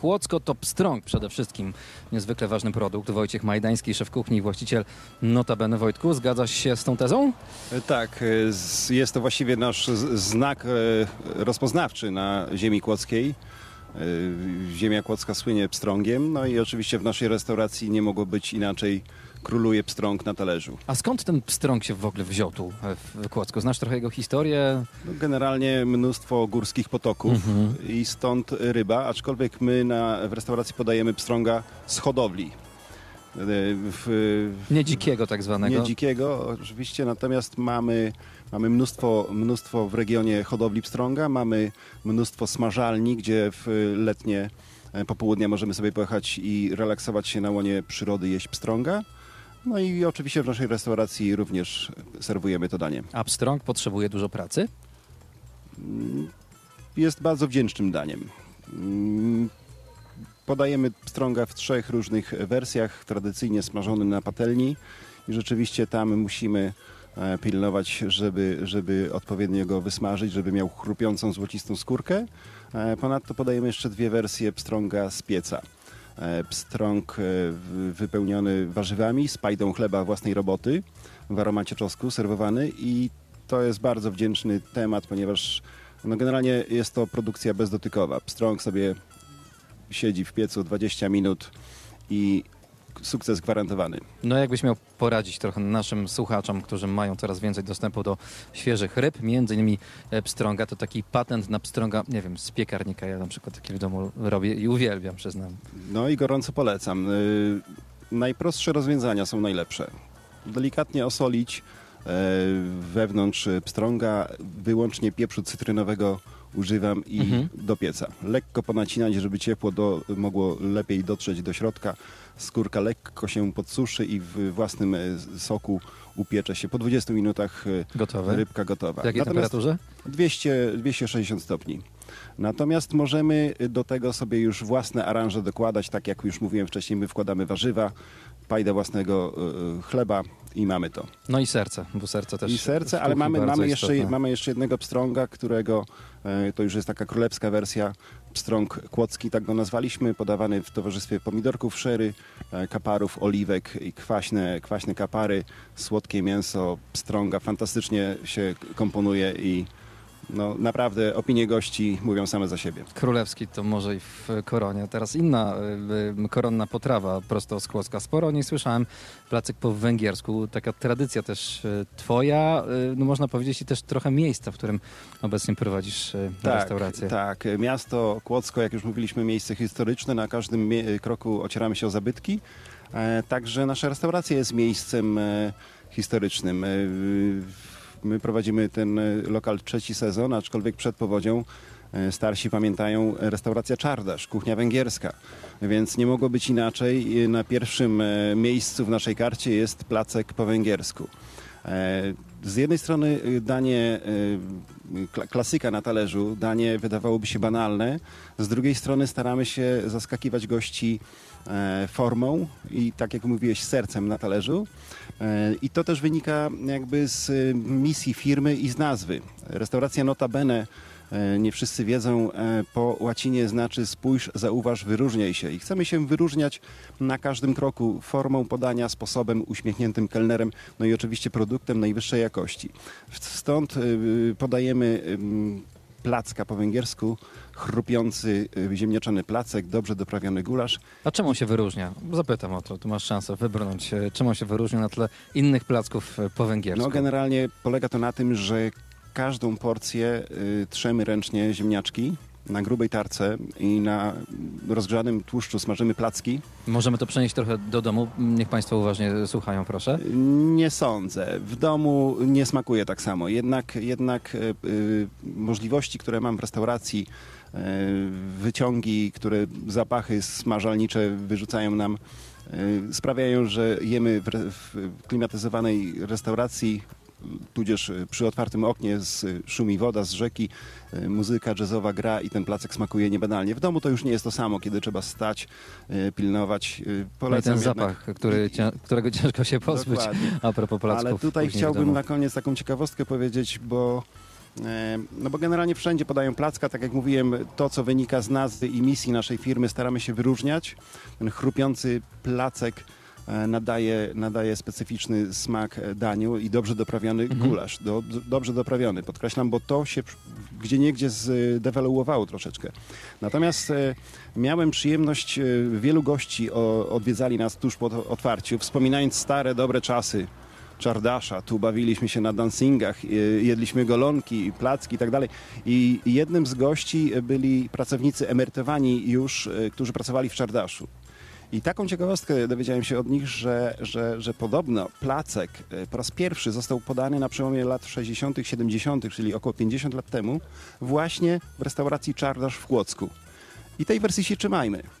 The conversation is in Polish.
Kłodzko to pstrąg przede wszystkim. Niezwykle ważny produkt. Wojciech Majdański, szef kuchni i właściciel Notabene Wojtku. Zgadzasz się z tą tezą? Tak, e, jest to właściwie nasz znak e, rozpoznawczy na ziemi kłodzkiej. E, Ziemia kłodzka słynie pstrągiem, no i oczywiście w naszej restauracji nie mogło być inaczej. Króluje pstrąg na talerzu. A skąd ten pstrąg się w ogóle wziął tu e, w Kłodzku? Znasz trochę jego historię? No, Generalnie mnóstwo górskich potoków Mhm. i stąd ryba, aczkolwiek my na, w restauracji podajemy pstrąga z hodowli. E, W, Nie dzikiego tak zwanego. Nie dzikiego, oczywiście, natomiast mamy, mamy mnóstwo, mnóstwo w regionie hodowli pstrąga, mamy mnóstwo smażalni, gdzie w letnie e, popołudnia możemy sobie pojechać i relaksować się na łonie przyrody, jeść pstrąga. No i oczywiście w naszej restauracji również serwujemy to danie. A pstrąg potrzebuje dużo pracy? Jest bardzo wdzięcznym daniem. Mm, Podajemy pstrąga w trzech różnych wersjach, tradycyjnie smażony na patelni i rzeczywiście tam musimy e, pilnować, żeby, żeby odpowiednio go wysmażyć, żeby miał chrupiącą, złocistą skórkę. E, Ponadto podajemy jeszcze dwie wersje pstrąga z pieca. E, Pstrąg e, wypełniony warzywami, z pajdą chleba własnej roboty w aromacie czosnku serwowany i to jest bardzo wdzięczny temat, ponieważ no generalnie jest to produkcja bezdotykowa. Pstrąg sobie siedzi w piecu 20 minut i sukces gwarantowany. No jakbyś miał poradzić trochę naszym słuchaczom, którzy mają coraz więcej dostępu do świeżych ryb, między innymi e, pstrąga, to taki patent na pstrąga, nie wiem, z piekarnika. Ja na przykład taki w domu robię i uwielbiam, przyznam. No i gorąco polecam. Y, najprostsze rozwiązania są najlepsze. Delikatnie osolić e, wewnątrz pstrąga, wyłącznie pieprzu cytrynowego używam i Mhm. do pieca. Lekko ponacinać, żeby ciepło do, mogło lepiej dotrzeć do środka. Skórka lekko się podsuszy i w własnym e, soku upiecze się. Po 20 minutach e, Gotowe. rybka gotowa. W jakiej Natomiast- temperaturze? 200, 260 stopni. Natomiast możemy do tego sobie już własne aranże dokładać, tak jak już mówiłem wcześniej, my wkładamy warzywa, pajdę własnego y, chleba i mamy to. No i serce, bo serce też I serce, ale mamy, mamy, jeszcze, istotne. mamy jeszcze jednego pstrąga, którego e, to już jest taka królewska wersja, pstrąg kłodzki, tak go nazwaliśmy, podawany w towarzystwie pomidorków sherry, e, kaparów, oliwek i kwaśne, kwaśne kapary, słodkie mięso pstrąga, fantastycznie się komponuje i no, naprawdę opinie gości mówią same za siebie. Królewski to może i w koronie. Teraz inna y, y, koronna potrawa prosto z Kłodzka. Sporo o niej słyszałem. Placek po węgiersku. Taka tradycja też y, twoja, y, no można powiedzieć i też trochę miejsca, w którym obecnie prowadzisz y, restaurację. Tak, miasto Kłodzko, jak już mówiliśmy, miejsce historyczne. Na każdym mie- kroku ocieramy się o zabytki. E, także nasza restauracja jest miejscem e, historycznym. My prowadzimy ten e, lokal trzeci sezon, aczkolwiek przed powodzią e, starsi pamiętają restauracja Czardasz, kuchnia węgierska. Więc nie mogło być inaczej. E, Na pierwszym miejscu w naszej karcie jest placek po węgiersku. E, Z jednej strony y, danie y, kla- klasyka na talerzu, danie wydawałoby się banalne, z drugiej strony staramy się zaskakiwać gości e, formą i tak jak mówiłeś sercem na talerzu. E, I to też wynika jakby z y, misji firmy i z nazwy. Restauracja Notabene nie wszyscy wiedzą, e, po łacinie znaczy spójrz, zauważ, wyróżniaj się. I chcemy się wyróżniać na każdym kroku formą podania, sposobem, uśmiechniętym kelnerem, no i oczywiście produktem najwyższej jakości. Stąd y, podajemy placka po węgiersku, chrupiący ziemniaczany placek, dobrze doprawiony gulasz. A czemu się wyróżnia? Zapytam o to. Tu masz szansę wybrnąć. e, Czemu się wyróżnia na tle innych placków e, po węgiersku? No generalnie polega to na tym, że każdą porcję y, trzemy ręcznie ziemniaczki na grubej tarce i na rozgrzanym tłuszczu smażymy placki. Możemy to przenieść trochę do domu. Niech Państwo uważnie słuchają, proszę. Nie sądzę. W domu nie smakuje tak samo. Jednak, jednak y, y, możliwości, które mam w restauracji, y, wyciągi, które zapachy smażalnicze wyrzucają nam, y, sprawiają, że jemy w, klimatyzowanej restauracji, tudzież przy otwartym oknie z, szumi woda z rzeki, y, muzyka jazzowa gra i ten placek smakuje niebanalnie. W domu to już nie jest to samo, kiedy trzeba stać, y, pilnować. Y, No i Polecam ten jednak- zapach, który, którego ciężko się pozbyć. Dokładnie. A propos placków. Ale tutaj chciałbym na koniec taką ciekawostkę powiedzieć, bo E, No bo generalnie wszędzie podają placka, tak jak mówiłem, to co wynika z nazwy i misji naszej firmy staramy się wyróżniać. Ten chrupiący placek e, nadaje, nadaje specyficzny smak e, daniu i dobrze doprawiony gulasz. Do, dobrze doprawiony, podkreślam, bo to się gdzie niegdzie zdewaluowało troszeczkę. Natomiast e, miałem przyjemność, e, wielu gości odwiedzali nas tuż po otwarciu, wspominając stare, dobre czasy. Czardasza, tu bawiliśmy się na dancingach, e, jedliśmy golonki, placki i tak dalej. I jednym z gości byli pracownicy emerytowani już, e, którzy pracowali w Czardaszu. I taką ciekawostkę dowiedziałem się od nich, że, że, że podobno placek e, po raz pierwszy został podany na przełomie lat 60., 70., czyli około 50 lat temu, właśnie w restauracji Czardasz w Kłodzku. I tej wersji się trzymajmy.